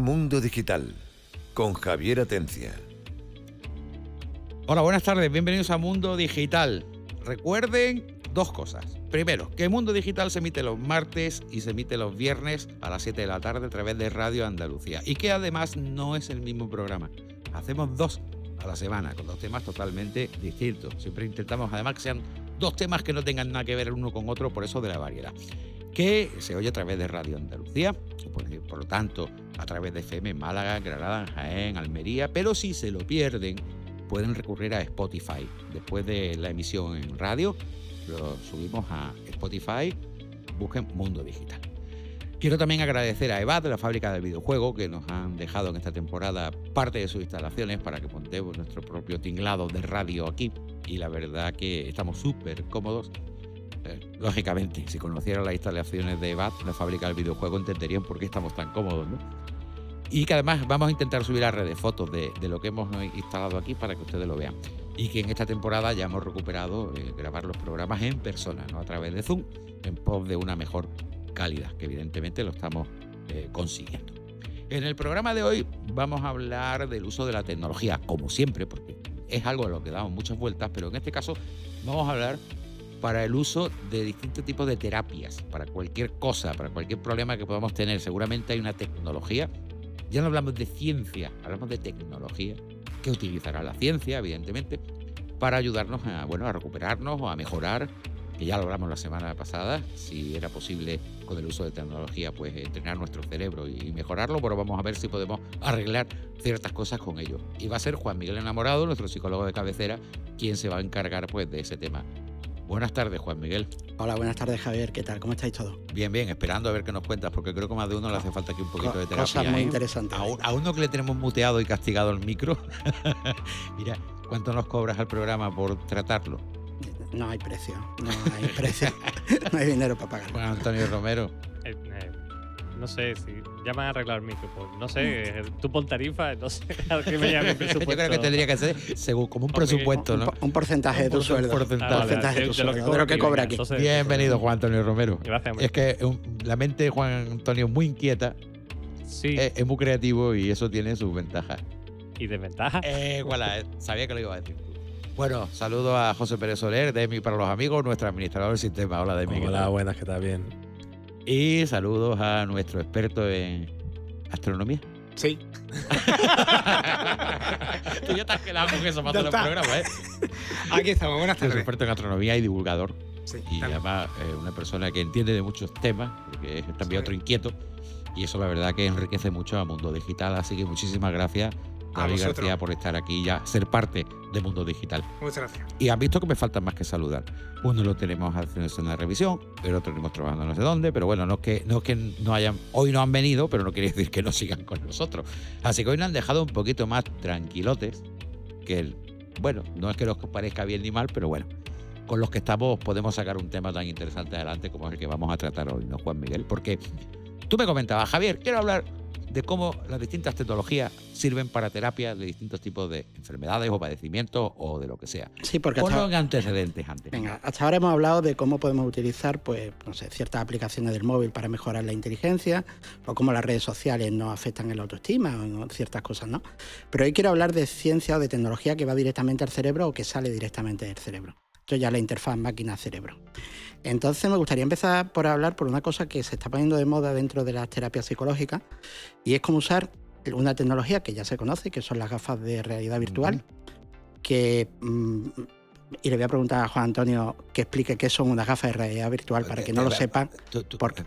Mundo Digital con Javier Atencia. Hola, buenas tardes, bienvenidos a Mundo Digital. Recuerden dos cosas. Primero, que Mundo Digital se emite los martes y se emite los viernes a las 7 de la tarde a través de Radio Andalucía. Y que además no es el mismo programa. Hacemos dos a la semana con dos temas totalmente distintos. Siempre intentamos además que sean dos temas que no tengan nada que ver uno con otro, por eso de la variedad. Que se oye a través de Radio Andalucía, por, lo tanto a través de FM Málaga, Granada, Jaén, Almería, pero si se lo pierden pueden recurrir a Spotify. Después de la emisión en radio, lo subimos a Spotify, busquen Mundo Digital. Quiero también agradecer a EVAD, la fábrica del videojuego, que nos han dejado en esta temporada parte de sus instalaciones para que montemos nuestro propio tinglado de radio aquí. Y la verdad que estamos súper cómodos. Lógicamente, si conocieran las instalaciones de EVAD, la fábrica del videojuego, entenderían por qué estamos tan cómodos, ¿no? Y que además vamos a intentar subir a redes fotos de, de, lo que hemos instalado aquí para que ustedes lo vean. Y que en esta temporada ya hemos recuperado eh, grabar los programas en persona, no a través de Zoom, en pos de una mejor calidad, que evidentemente lo estamos eh, consiguiendo. En el programa de hoy vamos a hablar del uso de la tecnología, como siempre, porque es algo a lo que damos muchas vueltas, pero en este caso vamos a hablar para el uso de distintos tipos de terapias, para cualquier cosa, para cualquier problema que podamos tener. Seguramente hay una tecnología ya no hablamos de ciencia, hablamos de tecnología, que utilizará la ciencia, evidentemente, para ayudarnos a, bueno, a recuperarnos o a mejorar, que ya lo hablamos la semana pasada, si era posible con el uso de tecnología, pues entrenar nuestro cerebro y mejorarlo, pero vamos a ver si podemos arreglar ciertas cosas con ello. Y va a ser Juan Miguel Enamorado, nuestro psicólogo de cabecera, quien se va a encargar pues de ese tema. Buenas tardes, Juan Miguel. Hola, buenas tardes, Javier. ¿Qué tal? ¿Cómo estáis todos? Bien, bien, esperando a ver qué nos cuentas, porque creo que más de uno le hace falta aquí un poquito de terapia. Cosas muy interesantes. A, a, uno que le tenemos muteado y castigado el micro. Mira, ¿cuánto nos cobras al programa por tratarlo? No hay precio, no hay precio, no hay dinero para pagar. Bueno, Antonio Romero. Eh, eh, no sé si ya me han arreglado el micro. Pues, no sé, tú pon tarifa, no sé a qué me llame el presupuesto. Yo creo que tendría que ser según, como un presupuesto, ¿no? Un, un porcentaje de tu sueldo. Un porcentaje, un porcentaje de, tu sueldo, de, lo que, de lo que cobra aquí. Entonces, Bienvenido, Juan Antonio Romero. Gracias, hombre. Es que um, la mente de Juan Antonio es muy inquieta, Sí, es, es muy creativo y eso tiene sus ventajas. y desventaja. Eh, voilà, sabía que lo iba a decir. Bueno, saludo a José Pérez Soler, de EMI para los amigos, nuestro administrador del sistema. Hola, Demi. ¿qué Hola, buenas, ¿qué tal? Bien. Y saludos a nuestro experto en astronomía. Sí. Tú ya has quedado con eso para Ya todo el está. programa, ¿eh? Aquí estamos, buenas Es tardes. experto en astronomía y divulgador. Sí, Y también. además eh, una persona que entiende de muchos temas, porque es también Sí. otro inquieto. Y eso la verdad que enriquece mucho a Mundo Digital. Así que muchísimas gracias, David. García, por estar aquí y ya ser parte de Mundo Digital. Muchas gracias. Y han visto que me faltan más que saludar. Uno lo tenemos haciendo una revisión, el otro tenemos trabajando no sé dónde, pero bueno, no es que no, es que no hayan, hoy no han venido, pero no quiere decir que no sigan con nosotros. Así que hoy nos han dejado un poquito más tranquilotes, que el, bueno, no es que los parezca bien ni mal, pero bueno, con los que estamos podemos sacar un tema tan interesante adelante como es el que vamos a tratar hoy, ¿no, Juan Miguel? Porque tú me comentabas, Javier, quiero hablar de cómo las distintas tecnologías sirven para terapia de distintos tipos de enfermedades o padecimientos o de lo que sea. Sí, porque hasta, en antecedentes antes. venga, hasta ahora hemos hablado de cómo podemos utilizar, pues, no sé, ciertas aplicaciones del móvil para mejorar la inteligencia, o cómo las redes sociales nos afectan en la autoestima, o en ciertas cosas, ¿no? Pero hoy quiero hablar de ciencia o de tecnología que va directamente al cerebro o que sale directamente del cerebro. Esto ya es la interfaz máquina-cerebro. Entonces me gustaría empezar por hablar por una cosa que se está poniendo de moda dentro de las terapias psicológicas y es cómo usar una tecnología que ya se conoce, que son las gafas de realidad virtual, que... mm, y le voy a preguntar a Juan Antonio que explique qué son unas gafas de realidad virtual para que no lo sepan. Porque-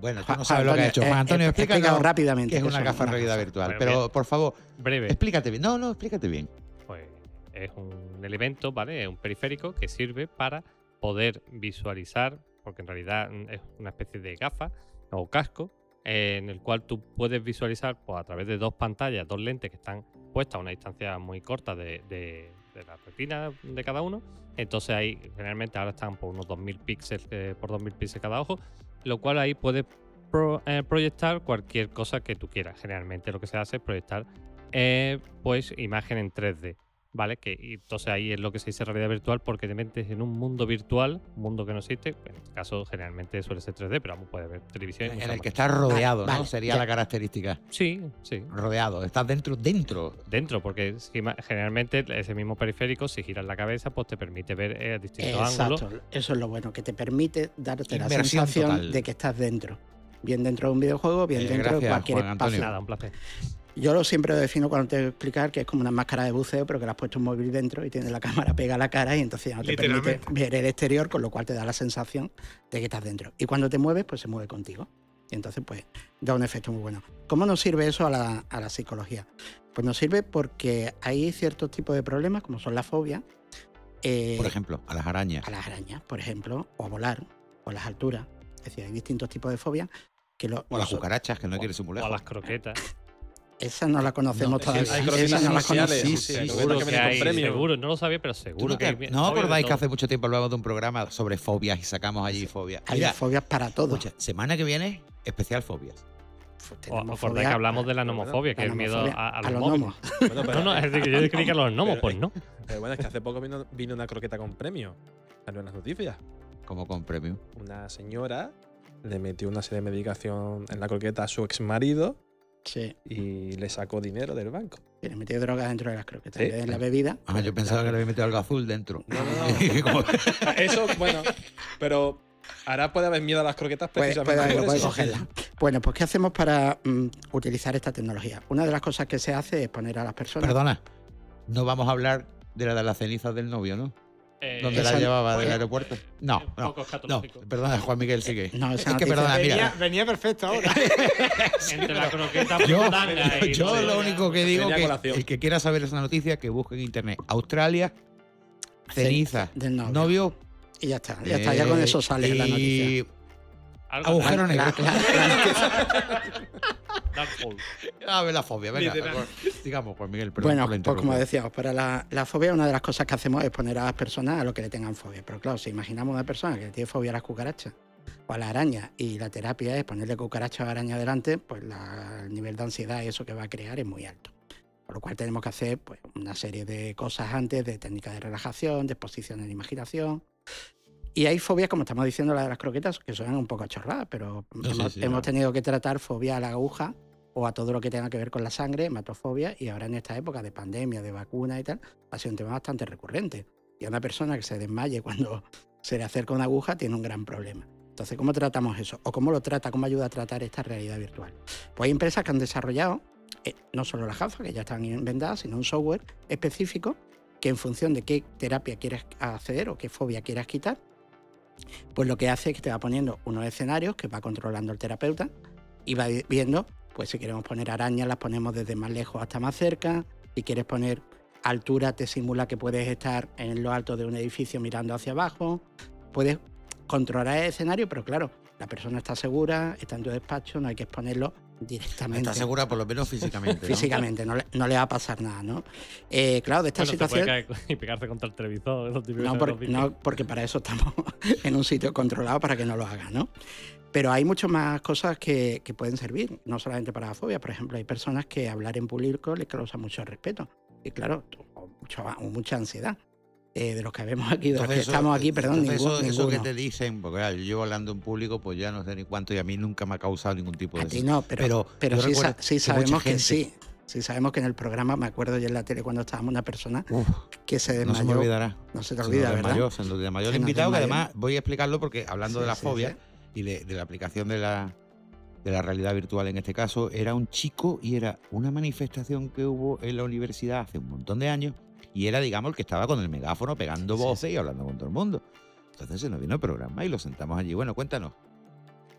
bueno, tú Juan- no sabes lo que ha hecho. eh, Juan Antonio, eh, explícalo rápidamente qué es una gafa de realidad gafas. virtual. Bueno, Pero, bien. por favor, Breve. explícate bien. No, no, explícate bien. Pues es un elemento, ¿vale? Es un periférico que sirve para poder visualizar, porque en realidad mm, es una especie de gafa o casco, en el cual tú puedes visualizar pues, a través de dos pantallas, dos lentes que están puestas a una distancia muy corta de, la retina de cada uno. Entonces ahí generalmente ahora están por unos 2000 píxeles eh, por 2000 píxeles cada ojo, lo cual ahí puedes eh, proyectar cualquier cosa que tú quieras. Generalmente lo que se hace es proyectar eh, pues imagen en 3D. ¿Vale? Que y entonces ahí es lo que se dice realidad virtual porque te metes en un mundo virtual, un mundo que no existe, en este caso generalmente suele ser 3D, pero vamos, puede ver televisión. En el que estás rodeado, Vale, ¿no? vale, Sería ya. la característica. Sí, sí. Rodeado, estás dentro, dentro. Dentro, porque generalmente ese mismo periférico, si giras la cabeza, pues te permite ver eh, distintos ángulos. Exacto, eso es lo bueno, que te permite darte la sensación total. de que estás dentro. Bien dentro de un videojuego, bien Eh, dentro de cualquier espacio. Nada, un placer. Yo lo siempre lo defino cuando tengo que explicar que es como una máscara de buceo, pero que le has puesto un móvil dentro y tiene la cámara pega a la cara y entonces ya no te permite ver el exterior, con lo cual te da la sensación de que estás dentro. Y cuando te mueves, pues se mueve contigo. Y entonces, pues, da un efecto muy bueno. ¿Cómo nos sirve eso a la, a la psicología? Pues nos sirve porque hay ciertos tipos de problemas, como son la fobia, eh, Por ejemplo, a las arañas. a las arañas, por ejemplo, o a volar, o a las alturas. Es decir, hay distintos tipos de fobia que lo, O a las cucarachas, que no O- quiere muy O a las croquetas. Esa no la conocemos No, todavía. hay no la especiales, conocemos. sí, sí, sí. Seguro que que con hay, premio. seguro, no lo sabía, pero ¿Tú seguro no, que hay. ¿no acordáis que hace mucho tiempo hablábamos de un programa sobre fobias y sacamos allí fobias? Hay Mira, fobias para todo. escucha, semana que viene, especial fobias. Pues ¿Os tenemos acordáis que hablamos de la nomofobia, que la es el miedo a, a a los, los móviles? gnomos. Bueno, pero, No, no, es decir, que yo que a los gnomos, Pero- pues no. pero bueno, es que hace poco vino, vino una croqueta con premio. Salió en las noticias. Como con premio. Una señora le metió una serie de medicación en la croqueta a su ex marido Sí, y le sacó dinero del banco. tiene metido droga dentro de las croquetas. Sí. En la bebida. Ah, yo pensaba que le había metido algo azul dentro. No, no, no. Eso, bueno, pero ahora puede haber miedo a las croquetas precisamente puede, por puede eso. cogerla. Bueno, pues ¿qué hacemos para mm, utilizar esta tecnología? Una de las cosas que se hace es poner a las personas. Perdona, no vamos a hablar de la de las cenizas del novio, ¿no? Eh, ¿Dónde la llevaba del pues- aeropuerto? No, un no. poco No, escatológico. perdona, Juan Miguel sigue. No, es que perdona, venía, mira. venía perfecto ahora. Entre la croqueta Yo, y yo lo único que digo que colación. el que quiera saber esa noticia que busque en internet. Australia, ceniza, del novio. novio. Y ya está, ya está, ya con eh, eso sale la noticia. Agujero La- negro. ver la fobia, venga. Digamos, Juan Miguel, perdón Bueno, por pues como decíamos, para la, la fobia una de las cosas que hacemos es poner a las personas a lo que le tengan fobia. Pero claro, si imaginamos una persona que tiene fobia a las cucarachas o a la araña y la terapia es ponerle cucarachas o araña delante, pues la- el nivel de ansiedad y eso que va a crear es muy alto. Por lo cual tenemos que hacer pues, una serie de cosas antes, de técnicas de relajación, de exposición en imaginación. Y hay fobias, como estamos diciendo, la de las croquetas, que suenan un poco chorradas, pero No, sí, hemos, sí, hemos claro. tenido que tratar fobia a la aguja o a todo lo que tenga que ver con la sangre, hematofobia, y ahora en esta época de pandemia, de vacuna y tal, ha sido un tema bastante recurrente. Y a una persona que se desmaye cuando se le acerca una aguja tiene un gran problema. Entonces, ¿cómo tratamos eso? ¿O cómo lo trata? ¿Cómo ayuda a tratar esta realidad virtual? Pues hay empresas que han desarrollado eh, no solo las gafas, que ya están inventadas, sino un software específico que en función de qué terapia quieras acceder o qué fobia quieras quitar, pues lo que hace es que te va poniendo unos escenarios que va controlando el terapeuta y va viendo, pues si queremos poner arañas, las ponemos desde más lejos hasta más cerca. Si quieres poner altura, te simula que puedes estar en lo alto de un edificio mirando hacia abajo. Puedes controlar el escenario, pero claro, la persona está segura, está en tu despacho, no hay que exponerlo directamente. Está segura, por lo menos físicamente. ¿no? Físicamente, no le, no le va a pasar nada, ¿no? Eh, claro, de esta Bueno, te puede situación. caer y pegarse contra el televisor. No, por- no, porque para eso estamos en un sitio controlado para que no lo haga, ¿no? Pero hay muchas más cosas que, que pueden servir, no solamente para la fobia. Por ejemplo, hay personas que hablar en público les causa mucho respeto. Y claro, o, mucho- o mucha ansiedad. Eh, de los que vemos aquí, de los que Entonces, eso- estamos aquí, perdón, entonces ningún- eso, eso que te dicen, porque claro, yo hablando en público, pues ya no sé ni cuánto, y a mí nunca me ha causado ningún tipo de A ti no, pero, Pero pero, sí, sa- sí que sabemos que sí. Sí sabemos que en el programa, me acuerdo yo en la tele cuando estábamos una persona Uf, que se no se me desmayó. olvidará. No se te Se olvida, ¿verdad? desmayó, se nos desmayó el Se invitado, que desmayó. además voy a explicarlo porque hablando Sí, de la sí, fobia sí. Y de, de la aplicación de la, de la realidad virtual en este caso, era un chico y era una manifestación que hubo en la universidad hace un montón de años y era, digamos, el que estaba con el megáfono pegando Sí, voces y hablando con todo el mundo. Entonces se nos vino el programa y lo sentamos allí. Bueno, cuéntanos.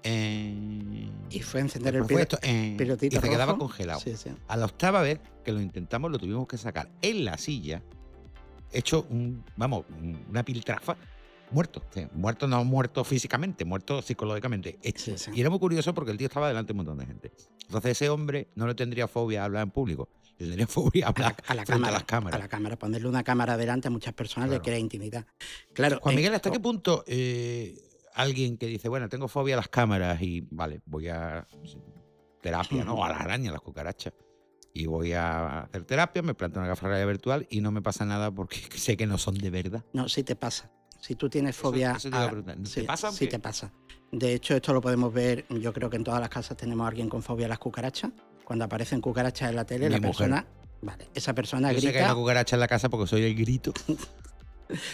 Eh, Y fue encender el esto, eh, y se quedaba congelado. Sí, sí. A la octava vez que lo intentamos, lo tuvimos que sacar en la silla, hecho, un, vamos, un- una piltrafa, muerto. O sea, muerto no muerto físicamente, muerto psicológicamente. Eh, Sí, sí. Y era muy curioso porque el tío estaba delante de un montón de gente. Entonces ese hombre no le tendría fobia a hablar en público, le tendría fobia a a la, a cámara, a las cámaras. a la cámara. Ponerle una cámara delante a muchas personas Claro. le crea intimidad. Claro. Juan en- Miguel, ¿hasta qué punto eh, alguien que dice, bueno, tengo fobia a las cámaras y vale, voy a terapia, ¿no? A las arañas, a las cucarachas. y voy a hacer terapia, me planto una gafa virtual y no me pasa nada porque sé que no son de verdad. No, sí te pasa. Si tú tienes fobia. eso te iba a a- preguntar. ¿Te sí, pasa Sí te pasa. De hecho, esto lo podemos ver. Yo creo que en todas las casas tenemos a alguien con fobia a las cucarachas. Cuando aparecen cucarachas en la tele, Mi la mujer. persona. Vale, esa persona Yo sé que hay grita. una cucaracha en la casa porque soy el grito.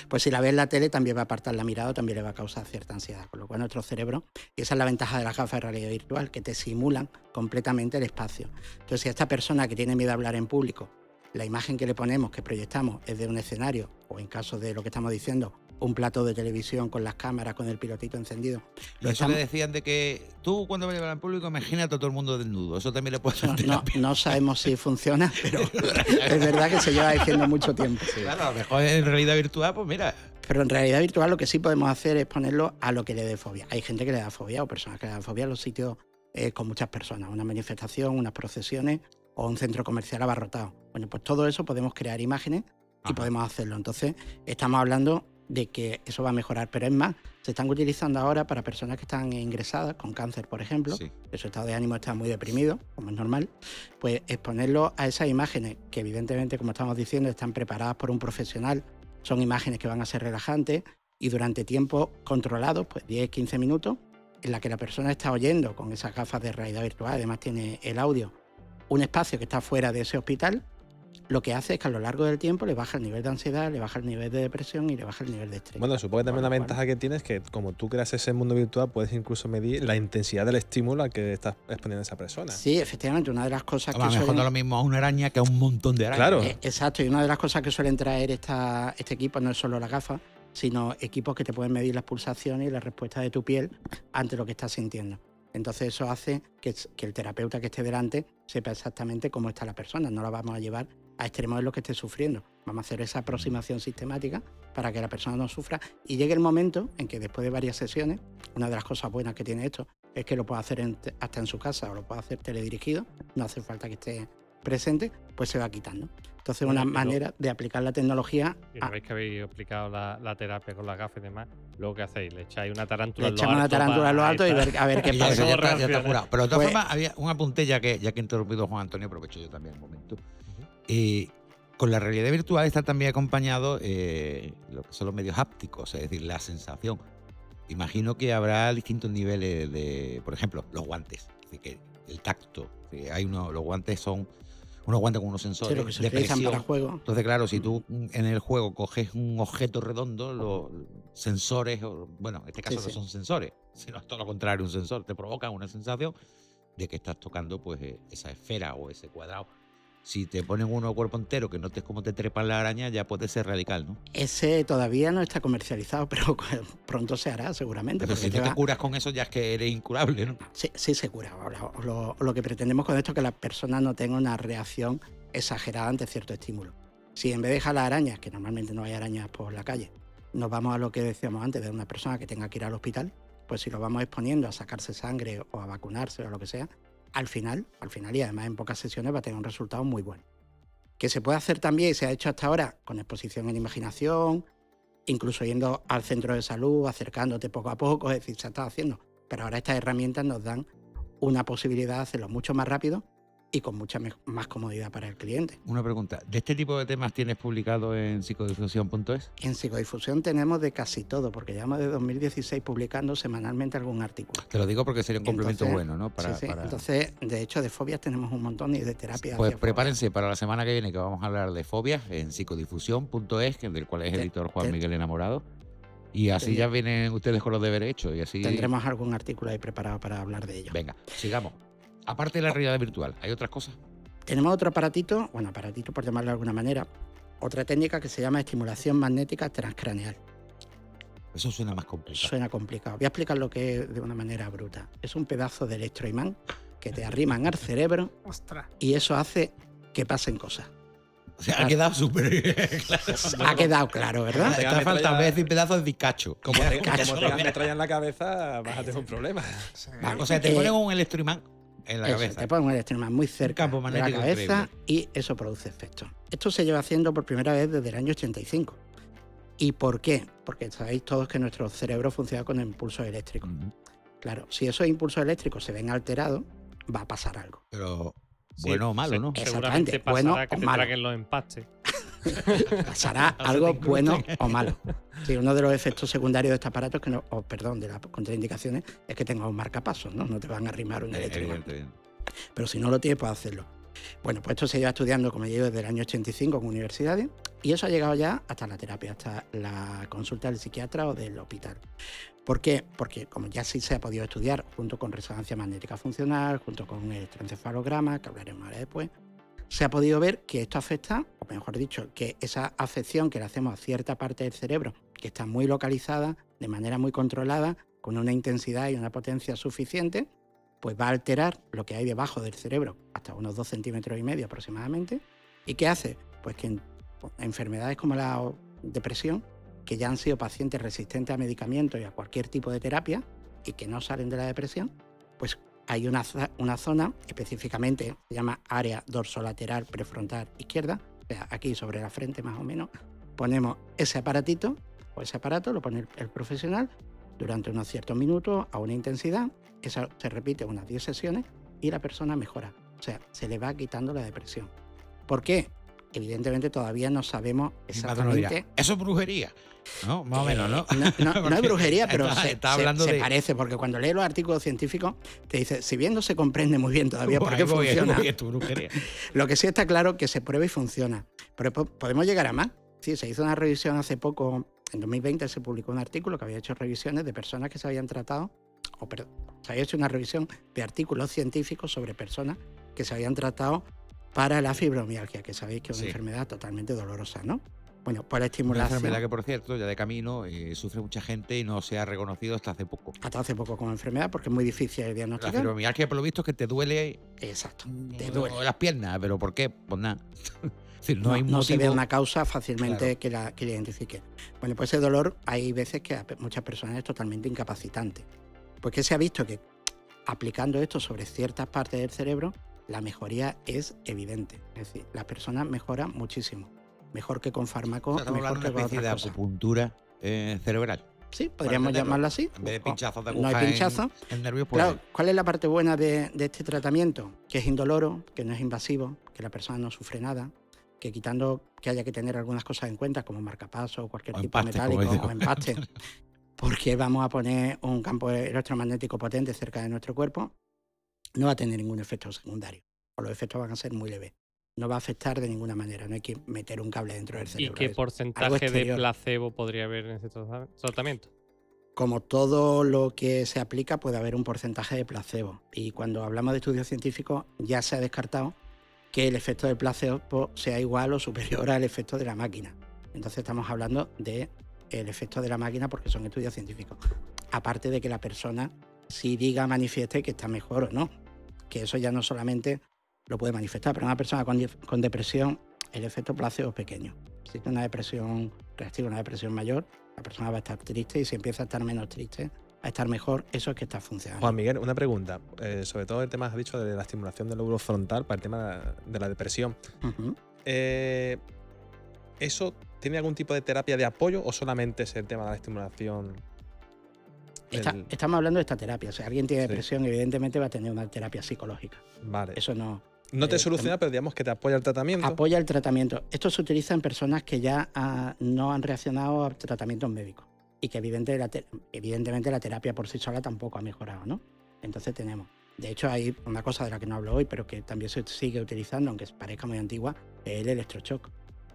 Pues si la ve en la tele, también va a apartar la mirada, o también le va a causar cierta ansiedad. Con lo cual, nuestro cerebro. Y esa es la ventaja de las gafas de realidad virtual, que te simulan completamente el espacio. Entonces, si a esta persona que tiene miedo a hablar en público, la imagen que le ponemos, que proyectamos, es de un escenario, o en caso de lo que estamos diciendo, un plato de televisión con las cámaras, con el pilotito encendido. Lo eso estamos- le decían de que tú cuando vayas a hablar en público, imagínate a todo el mundo desnudo. Eso también le puede No, no- sabemos si funciona, pero es verdad que se lleva diciendo mucho tiempo. sí. Claro, a lo mejor en realidad virtual, pues mira, Pero en realidad virtual lo que sí podemos hacer es ponerlo a lo que le dé fobia. Hay gente que le da fobia o personas que le dan fobia a los sitios eh, con muchas personas, una manifestación, unas procesiones o un centro comercial abarrotado. Bueno, pues todo eso podemos crear imágenes y podemos hacerlo. Entonces, estamos hablando de que eso va a mejorar, pero es más, se están utilizando ahora para personas que están ingresadas con cáncer, por ejemplo, sí. que su estado de ánimo está muy deprimido, como es normal, pues exponerlo a esas imágenes que evidentemente, como estamos diciendo, están preparadas por un profesional, son imágenes que van a ser relajantes y durante tiempo controlados, pues 10, 15 minutos, en la que la persona está oyendo con esas gafas de realidad virtual, además tiene el audio, un espacio que está fuera de ese hospital, lo que hace es que a lo largo del tiempo le baja el nivel de ansiedad, le baja el nivel de depresión y le baja el nivel de estrés. Bueno, supongo que también Con una cual- ventaja que tienes es que como tú creas ese mundo virtual, puedes incluso medir la intensidad del estímulo al que estás exponiendo a esa persona. Sí, efectivamente, una de las cosas A lo que mejor suelen- no es lo mismo a una araña que a un montón de arañas. Claro. Eh, exacto, y una de las cosas que suelen traer esta, este equipo no es solo las gafas, sino equipos que te pueden medir las pulsaciones y la respuesta de tu piel ante lo que estás sintiendo. Entonces eso hace que, que el terapeuta que esté delante sepa exactamente cómo está la persona. No la vamos a llevar a extremos de lo que esté sufriendo. Vamos a hacer esa aproximación sistemática para que la persona no sufra y llegue el momento en que después de varias sesiones, una de las cosas buenas que tiene esto es que lo puede hacer en- hasta en su casa o lo puede hacer teledirigido, no hace falta que esté presente, pues se va quitando. Entonces, Bueno, una y lo- manera de aplicar la tecnología. Y a- una vez que habéis aplicado la, la terapia con las gafas y demás, luego ¿qué hacéis? Le echáis una tarántula le lo echamos una alto tarántula a lo alto y ahí ver, está. a ver qué Y pasa. ya está, ya está curado. Pero de todas Pues- formas, había un apunte ya que, ya que he interrumpido Juan Antonio, aprovecho yo también un momento. Eh, con la realidad virtual está también acompañado eh, lo que son los medios hápticos, es decir, la sensación. Imagino que habrá distintos niveles de, por ejemplo, los guantes, es decir, que el tacto. hay uno, los guantes son unos guantes con unos Sí, sensores que se de presión. para juego. Entonces, claro, si tú mm, en el juego coges un objeto redondo, los sensores, bueno, en este caso Sí, no sí. son sensores, sino todo lo contrario, un sensor, te provoca una sensación de que estás tocando pues eh, esa esfera o ese cuadrado. Si te ponen uno cuerpo entero que notes cómo te trepan la araña, ya puede ser radical, ¿no? Ese todavía no está comercializado, pero pronto se hará seguramente. Pero si te no te va- curas con eso, ya es que eres incurable, ¿no? Sí, sí se cura. Lo, lo que pretendemos con esto es que la persona no tenga una reacción exagerada ante cierto estímulo. Si en vez de jalar arañas, que normalmente no hay arañas por la calle, nos vamos a lo que decíamos antes de una persona que tenga que ir al hospital, pues si lo vamos exponiendo a sacarse sangre o a vacunarse o lo que sea, al final, al final y además en pocas sesiones va a tener un resultado muy bueno. Que se puede hacer también y se ha hecho hasta ahora con exposición en imaginación, incluso yendo al centro de salud, acercándote poco a poco, es decir, se estado haciendo. Pero ahora estas herramientas nos dan una posibilidad de hacerlo mucho más rápido y con mucha más comodidad para el cliente. Una pregunta, ¿de este tipo de temas tienes publicado en psicodifusión.es? En psicodifusión tenemos de casi todo, porque llevamos de 2016 publicando semanalmente algún artículo. Te lo digo porque sería un complemento Entonces, bueno, ¿no? Para, Sí, sí. para- Entonces, de hecho, de fobias tenemos un montón y de terapia. Pues prepárense para la semana que viene que vamos a hablar de fobias en psicodifusión.es, del cual es Te- editor Juan te- Miguel Enamorado. Y así ya vienen ustedes con los deberes hechos y así... Tendremos algún artículo ahí preparado para hablar de ello. Venga, sigamos. Aparte de la realidad virtual, ¿hay otras cosas? Tenemos otro aparatito, bueno, aparatito por llamarlo de alguna manera, otra técnica que se llama estimulación magnética transcraneal. Eso suena más complicado. Suena complicado. Voy a explicar lo que es de una manera bruta. Es un pedazo de electroimán que te arriman al cerebro Ostras. y eso hace que pasen cosas. O sea, ha quedado súper claro. Ha quedado claro, ¿verdad? Te falta metralla- vez de pedazos de bizcacho. Como te, Cacho. como tengas metralla en la cabeza, vas a tener un problema. Sí. O sea, te Eh, ponen un electroimán en la Eso, cabeza. Te ponen un electroimán muy cerca campo de la cabeza y eso produce efectos. Esto se lleva haciendo por primera vez desde el año 85. ¿Y por qué? Porque sabéis todos que nuestro cerebro funciona con impulsos eléctricos. Claro, si esos impulsos eléctricos se ven alterados, va a pasar algo. Pero bueno o malo, ¿no? Seguramente Exactamente, pasará bueno que te malo. traguen los empastes. pasará algo bueno o malo. Sí, uno de los efectos secundarios de este aparato es que no, o perdón, de las contraindicaciones es que tenga un marcapasos, ¿no? No te van a arrimar un Eh, eléctrico. Pero si no lo tienes, puedes hacerlo. Bueno, pues esto se lleva estudiando, como yo, desde el año 85 con universidades y eso ha llegado ya hasta la terapia, hasta la consulta del psiquiatra o del hospital. ¿Por qué? Porque como ya sí se ha podido estudiar junto con resonancia magnética funcional, junto con el electroencefalograma, que hablaremos ahora después, se ha podido ver que esto afecta, o mejor dicho, que esa afección que le hacemos a cierta parte del cerebro, que está muy localizada, de manera muy controlada, con una intensidad y una potencia suficiente, pues va a alterar lo que hay debajo del cerebro, hasta unos 2 centímetros y medio aproximadamente. ¿Y qué hace? Pues que en enfermedades como la depresión, que ya han sido pacientes resistentes a medicamentos y a cualquier tipo de terapia y que no salen de la depresión, hay una, una zona, específicamente se llama área dorsolateral prefrontal izquierda, o sea, aquí sobre la frente más o menos, ponemos ese aparatito o ese aparato, lo pone el, el profesional durante unos ciertos minutos a una intensidad, eso se repite unas 10 sesiones y la persona mejora, o sea, se le va quitando la depresión. ¿Por qué? Evidentemente todavía no sabemos exactamente Eso es brujería. ¿No? Más o menos, ¿no? eh, No, no- no es brujería, pero está- se, está se- hablando se de- parece, porque cuando lees los artículos científicos te dice, si bien no se comprende muy bien todavía por qué voy, funciona, voy, es tu brujería. lo que sí está claro que se prueba y funciona. Pero po- podemos llegar a más. Sí, se hizo una revisión hace poco, en 2020 se publicó un artículo que había hecho revisiones de personas que se habían tratado, o perdón, se había hecho una revisión de artículos científicos sobre personas que se habían tratado para la fibromialgia, que sabéis que es una Sí. enfermedad totalmente dolorosa, ¿no? Bueno, por la Una estimulación. enfermedad que, por cierto, ya de camino eh, sufre mucha gente y no se ha reconocido hasta hace poco. Hasta hace poco como enfermedad, porque es muy difícil de La diagnosticar. fibromialgia, por lo visto, es que te duele Exacto, te eh, duele. las piernas, pero ¿por qué? Pues nada. Decir, no, no, hay no se ve una causa fácilmente Claro. que, la, que la identifique. Bueno, pues ese dolor hay veces que a muchas personas es totalmente incapacitante. Porque se ha visto que aplicando esto sobre ciertas partes del cerebro, la mejoría es evidente. Es decir, la persona mejora muchísimo. Mejor que con O fármacos, sea, estamos mejor que con especie de acupuntura eh, cerebral. Sí, podríamos llamarlo así. En vez de O- pinchazos de no hay aguja en- pinchazo. En nervios, pues, Claro, ¿cuál es la parte buena de, de este tratamiento? Que es indoloro, que no es invasivo, que la persona no sufre nada, que quitando que haya que tener algunas cosas en cuenta, como marcapaso o cualquier O tipo empaste, metálico o empaste, porque vamos a poner un campo electromagnético potente cerca de nuestro cuerpo, no va a tener ningún efecto secundario. O los efectos van a ser muy leves. No va a afectar de ninguna manera, no hay que meter un cable dentro del ¿Y cerebro. qué Es- porcentaje de placebo podría haber en ese trata- tratamiento? como todo lo que se aplica, puede haber un porcentaje de placebo. Y cuando hablamos de estudios científicos, ya se ha descartado que el efecto del placebo sea igual o superior al efecto de la máquina. Entonces estamos hablando de el efecto de la máquina porque son estudios científicos. Aparte de que la persona sí diga, manifieste que está mejor o no. Que eso ya no solamente lo puede manifestar, pero una persona con, depresión, el efecto placebo es pequeño. Si tiene una depresión reactiva, una depresión mayor, la persona va a estar triste y si empieza a estar menos triste, a estar mejor, eso es que está funcionando. Juan Miguel, una pregunta. eh, sobre todo el tema, has dicho, de la estimulación del lóbulo frontal para el tema de la depresión. Eh, ¿Eso tiene algún tipo de terapia de apoyo o solamente es el tema de la estimulación? Está- del- estamos hablando de esta terapia. Si alguien tiene Sí. depresión, evidentemente va a tener una terapia psicológica. Vale. Eso no no te eh, soluciona, pero digamos que te apoya el tratamiento. apoya el tratamiento. Esto se utiliza en personas que ya ah, no han reaccionado a tratamientos médicos y que evidente la te- evidentemente la terapia por sí sola tampoco ha mejorado, ¿no? Entonces tenemos. De hecho, hay una cosa de la que no hablo hoy, pero que también se sigue utilizando, aunque parezca muy antigua, el electroshock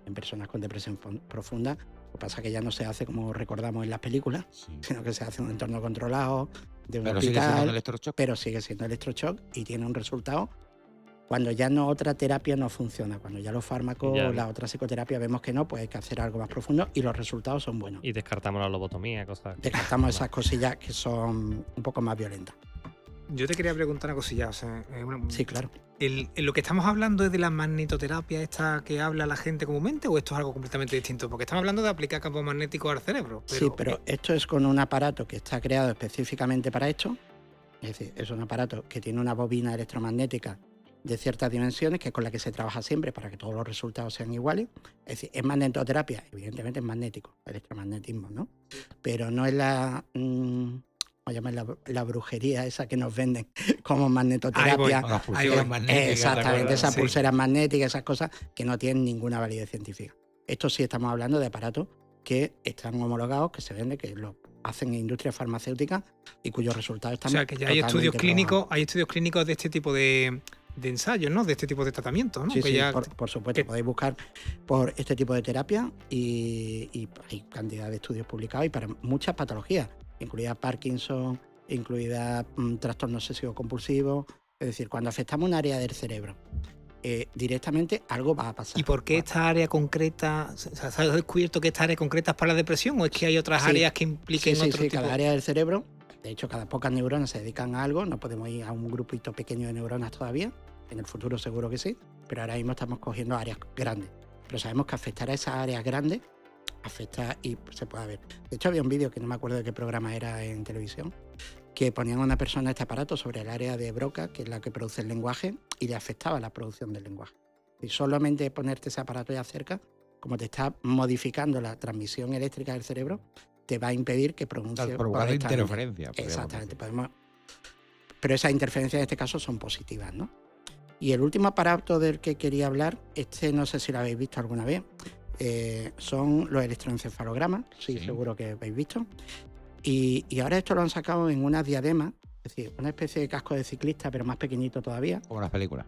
en personas con depresión profunda. Lo que pasa es que ya no se hace como recordamos en las películas, Sí. sino que se hace en un entorno controlado, de un Pero sigue siendo hospital, electroshock. pero sigue siendo electroshock y tiene un resultado cuando ya no otra terapia no funciona, cuando ya los fármacos, Ya. la otra psicoterapia vemos que no, pues hay que hacer algo más profundo y los resultados son buenos. Y descartamos la lobotomía, cosas. Descartamos esas cosillas que son un poco más violentas. Yo te quería preguntar una cosilla. O sea, eh, una- Sí, claro. el- lo que estamos hablando es de la magnetoterapia esta que habla la gente comúnmente o esto es algo completamente distinto? Porque estamos hablando de aplicar campos magnéticos al cerebro. Pero, sí, pero esto es con un aparato que está creado específicamente para esto. Es decir, es un aparato que tiene una bobina electromagnética de ciertas dimensiones, que es con la que se trabaja siempre para que todos los resultados sean iguales. Es decir, es magnetoterapia, evidentemente es magnético, electromagnetismo, ¿no? Pero no es la, mm, a llamar la, la brujería esa que nos venden como magnetoterapia. Con las Ahí pulseras voy. magnéticas, ¿te Exactamente, esas Sí. pulseras magnéticas, esas cosas que no tienen ninguna validez científica. Esto sí estamos hablando de aparatos que están homologados, que se venden, que lo hacen en industria farmacéutica y cuyos resultados O están sea, que ya hay estudios clínicos, hay estudios clínicos de este tipo de, de ensayos, ¿no? De este tipo de tratamientos, ¿no? Sí, Que sí, ya- por, por supuesto, podéis buscar por este tipo de terapia y, y hay cantidad de estudios publicados y para muchas patologías, incluida Parkinson, incluida mm, trastornos obsesivo-compulsivos, es decir, cuando afectamos un área del cerebro, eh, directamente algo va a pasar. ¿Y por qué esta área concreta, o sea, ¿se ha descubierto que esta área concreta es para la depresión o es que hay otras Sí. áreas que impliquen sí, otro sí, tipo? cada área del cerebro, de hecho, cada pocas neuronas se dedican a algo, no podemos ir a un grupito pequeño de neuronas todavía, en el futuro seguro que sí, pero ahora mismo estamos cogiendo áreas grandes. Pero sabemos que afectar a esas áreas grandes afecta y se puede ver. De hecho, había un vídeo que no me acuerdo de qué programa era en televisión, que ponían a una persona este aparato sobre el área de Broca, que es la que produce el lenguaje, y le afectaba la producción del lenguaje. Y solamente ponerte ese aparato ya cerca, como te está modificando la transmisión eléctrica del cerebro, te va a impedir que pronuncie correctamente. interferencia. Exactamente, podemos. Pero esas interferencias en este caso son positivas, ¿no? Y el último aparato del que quería hablar, este no sé si lo habéis visto alguna vez, eh, son los electroencefalogramas, sí, Sí. seguro que habéis visto. Y, y ahora esto lo han sacado en una diadema, es decir, una especie de casco de ciclista, pero más pequeñito todavía, Como las películas.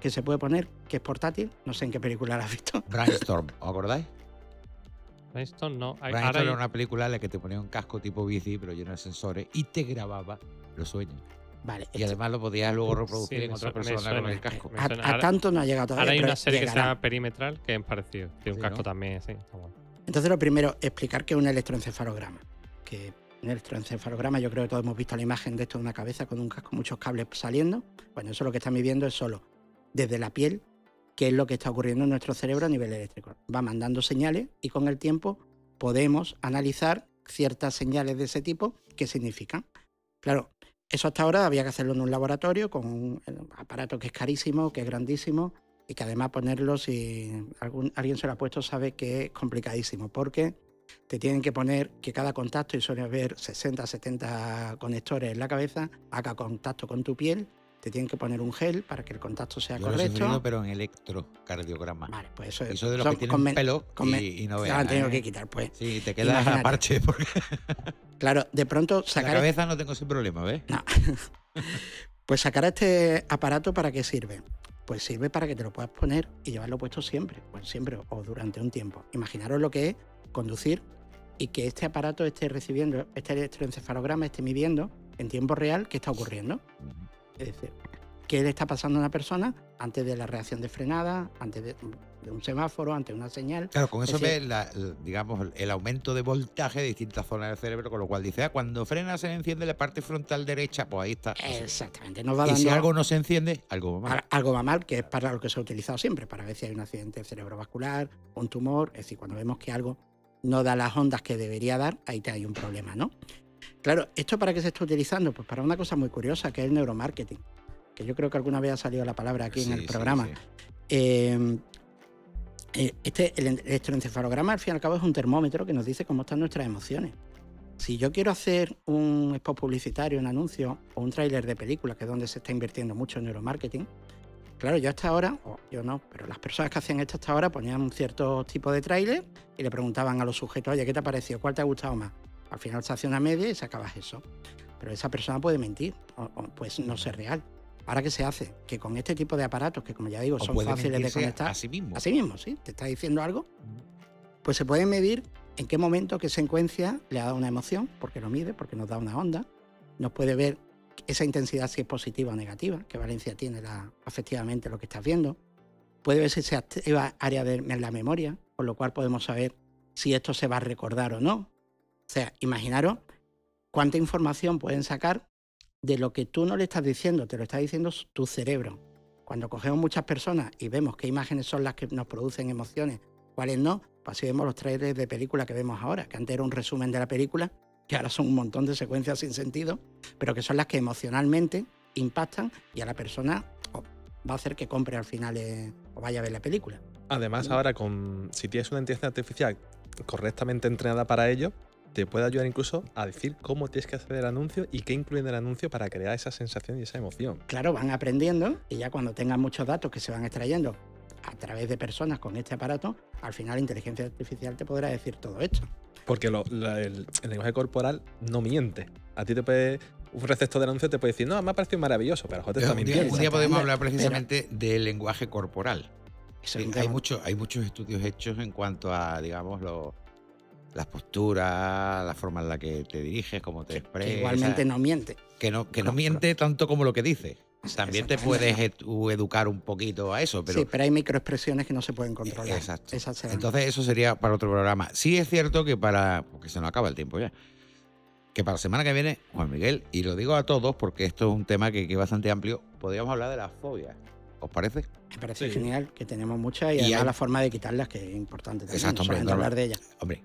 que se puede poner, que es portátil, no sé en qué película la has visto. Brainstorm, ¿os acordáis? Esto no. Hay, ahora Brainstorm hay- era una película en la que te ponía un casco tipo bici, pero lleno de sensores, y te grababa los sueños. Vale, Y además lo podías luego reproducir Sí, en otra persona con el casco. A, tanto no ha llegado todavía. Ahora hay una serie que se llama Perimetral que es parecido. Tiene un Sí, casco ¿no? también, sí. está. Entonces, lo primero, explicar qué es un electroencefalograma. Que un electroencefalograma, yo creo que todos hemos visto la imagen de esto de una cabeza con un casco, muchos cables saliendo. Bueno, eso lo que están midiendo es solo desde la piel qué es lo que está ocurriendo en nuestro cerebro a nivel eléctrico. Va mandando señales y con el tiempo podemos analizar ciertas señales de ese tipo, qué significan. Claro, eso hasta ahora había que hacerlo en un laboratorio con un aparato que es carísimo, que es grandísimo y que además ponerlo, si alguien se lo ha puesto, sabe que es complicadísimo porque te tienen que poner que cada contacto, y suele haber 60, 70 conectores en la cabeza, haga contacto con tu piel, te tienen que poner un gel para que el contacto sea Yo lo he correcto. sufrido, pero en electrocardiograma. Vale, pues eso es. Eso de los que tienen pelo y, y no vean. lo han tenido ¿eh? que quitar, pues. Sí, te quedas a parche porque Claro, de pronto la sacar cabeza no tengo ese problema, ¿ves? No. Pues sacar este aparato para qué sirve? Pues sirve para que te lo puedas poner y llevarlo puesto siempre, pues siempre o durante un tiempo. Imaginaros lo que es conducir y que este aparato esté recibiendo, este electroencefalograma esté midiendo en tiempo real qué está ocurriendo. Es decir, qué le está pasando a una persona antes de la reacción de frenada, antes de, de un semáforo, ante una señal. Claro, con eso Es decir- ves, la- digamos, el- aumento de voltaje de distintas zonas del cerebro, con lo cual dice, ah, cuando frena se enciende la parte frontal derecha, pues ahí está. Exactamente, nos va Y dando si algo no se enciende, algo va mal. Al- algo va mal, que es para lo que se ha utilizado siempre, para ver si hay un accidente cerebrovascular, un tumor, es decir, cuando vemos que algo no da las ondas que debería dar, ahí te hay un problema, ¿no? Claro, ¿esto para qué se está utilizando? Pues para una cosa muy curiosa, que es el neuromarketing, que yo creo que alguna vez ha salido la palabra aquí Sí, en el programa. sí. Eh, eh, este, el electroencefalograma, al fin y al cabo, es un termómetro que nos dice cómo están nuestras emociones. Si yo quiero hacer un spot publicitario, un anuncio o un tráiler de película, que es donde se está invirtiendo mucho en neuromarketing, claro, yo hasta ahora, o yo no, pero las personas que hacían esto hasta ahora ponían un cierto tipo de tráiler y le preguntaban a los sujetos, oye, ¿qué te ha parecido? ¿Cuál te ha gustado más? Al final se hace una media y sacabas eso. Pero esa persona puede mentir, o, o pues no ser real. Ahora, ¿qué se hace? Que con este tipo de aparatos, que como ya digo, O son fáciles de conectar, a sí mismo. Así mismo, sí, te está diciendo algo, pues se puede medir en qué momento, qué secuencia le ha dado una emoción, porque lo mide, porque nos da una onda. Nos puede ver esa intensidad si es positiva o negativa, que Valencia tiene la, afectivamente lo que estás viendo. Puede ver si se activa área de en la memoria, con lo cual podemos saber si esto se va a recordar o no. O sea, imaginaros cuánta información pueden sacar de lo que tú no le estás diciendo, te lo está diciendo tu cerebro. Cuando cogemos muchas personas y vemos qué imágenes son las que nos producen emociones, cuáles no, pues así vemos los trailers de película que vemos ahora, que antes era un resumen de la película, que ahora son un montón de secuencias sin sentido, pero que son las que emocionalmente impactan y a la persona oh, va a hacer que compre al final eh, o vaya a ver la película. Además, ahora con si tienes una inteligencia artificial correctamente entrenada para ello, te puede ayudar incluso a decir cómo tienes que hacer el anuncio y qué incluye en el anuncio para crear esa sensación y esa emoción. Claro, van aprendiendo y ya cuando tengan muchos datos que se van extrayendo a través de personas con este aparato, al final la inteligencia artificial te podrá decir todo esto. Porque lo- la- el, el lenguaje corporal no miente. A ti te puede. Un receptor de anuncio te puede decir, no, me ha parecido maravilloso, pero te está Un día, mintiendo. un día podemos hablar Pero- precisamente del lenguaje corporal. Hay, mucho- hay muchos estudios hechos en cuanto a, digamos, lo- las posturas, la forma en la que te diriges, cómo te expresas. que igualmente no miente. que no, que no miente tanto como lo que dice. También te puedes edu- educar un poquito a eso, pero sí, pero hay microexpresiones que no se pueden controlar. Exacto. Entonces eso sería para otro programa. Sí es cierto que para, porque se nos acaba el tiempo ya, que para la semana que viene, Juan Miguel, y lo digo a todos porque esto es un tema que, que es bastante amplio, podríamos hablar de las fobias. ¿Os parece? Me parece Sí. genial que tenemos muchas y, Y además hay- la forma de quitarlas que es importante también. Exacto, hombre, hablar de ellas. Hombre,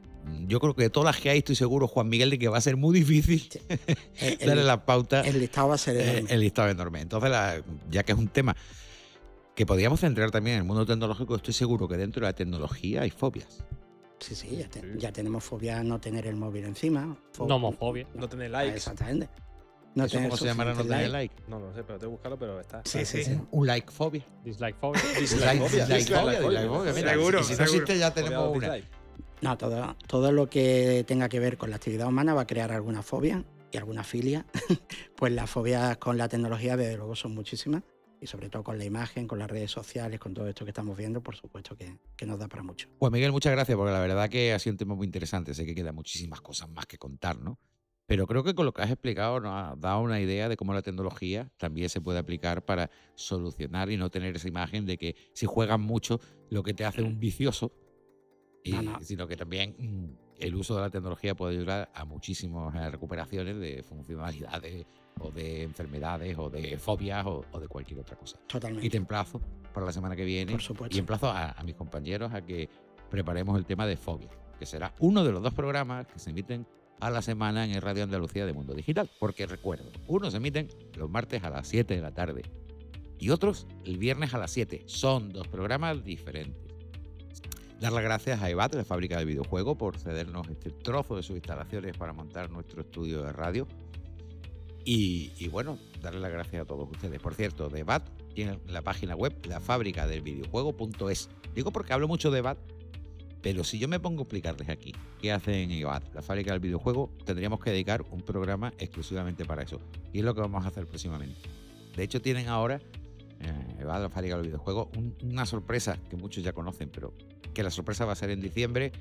yo creo que de todas las que hay estoy seguro, Juan Miguel, de que va a ser muy difícil El, darle la pauta. el listado va a ser enorme. el listado enorme. Entonces, la- ya que es un tema que podríamos centrar también en el mundo tecnológico, estoy seguro que dentro de la tecnología hay fobias. Sí, sí, ya, te- Sí. ya tenemos fobia a no tener el móvil encima. fo- Nomofobia. No tener Ah, likes. Exactamente. No ¿Eso cómo se llamará no tener like. like? No, no sé, pero tengo que buscarlo, pero está. Sí, sí. sí. Un like fobia. Dislike phobia. Dislike fobia. Dislike fobia, dislike fobia. Seguro, si no existe ya tenemos una. No, todo, todo lo que tenga que ver con la actividad humana va a crear alguna fobia y alguna filia. pues las fobias con la tecnología, desde luego, son muchísimas. Y sobre todo con la imagen, con las redes sociales, con todo esto que estamos viendo, por supuesto que, que nos da para mucho. Pues Miguel, muchas gracias, porque la verdad que ha sido un tema muy interesante. Sé que quedan muchísimas cosas más que contar, ¿no? Pero creo que con lo que has explicado nos ha dado una idea de cómo la tecnología también se puede aplicar para solucionar y no tener esa imagen de que si juegas mucho, lo que te hace un vicioso, y- No, no. sino que también mm, el uso de la tecnología puede ayudar a muchísimas eh, recuperaciones de funcionalidades o de enfermedades o de fobias o, o de cualquier otra cosa. Totalmente. Y te emplazo para la semana que viene Por supuesto. y emplazo a, a mis compañeros a que preparemos el tema de fobia, que será uno de los dos programas que se emiten a la semana en el Radio Andalucía de Mundo Digital. Porque recuerdo, unos emiten los martes a las 7 de la tarde y otros el viernes a las 7. Son dos programas diferentes. Dar las gracias a EVAT, la fábrica de videojuegos, por cedernos este trozo de sus instalaciones para montar nuestro estudio de radio. Y, bueno, darle las gracias a todos ustedes. Por cierto, de EVAT tiene la página web, la fábrica del videojuego.es. Digo porque hablo mucho de EVAT, pero si yo me pongo a explicarles aquí qué hacen en EVAT, la fábrica del videojuego, tendríamos que dedicar un programa exclusivamente para eso. Y es lo que vamos a hacer próximamente. De hecho, tienen ahora, eh, la fábrica del videojuego, un- una sorpresa que muchos ya conocen, pero que la sorpresa va a ser en diciembre.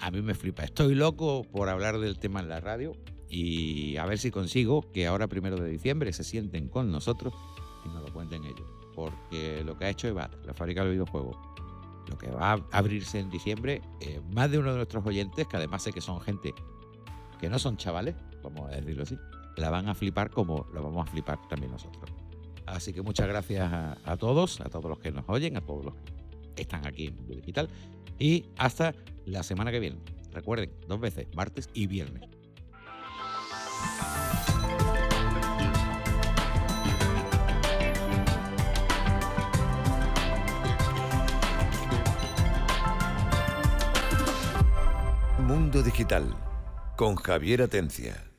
A mí me flipa. Estoy loco por hablar del tema en la radio y a ver si consigo que ahora primero de diciembre se sienten con nosotros y nos lo cuenten ellos. Porque lo que ha hecho EVAT, la fábrica del videojuego, lo que va a abrirse en diciembre, eh, más de uno de nuestros oyentes, que además sé que son gente que no son chavales, vamos a decirlo así, la van a flipar como lo vamos a flipar también nosotros. Así que muchas gracias a, a todos, a todos los que nos oyen, a todos los que están aquí en Mundo Digital y hasta la semana que viene. Recuerden, dos veces, martes y viernes. Mundo Digital con Javier Atencia.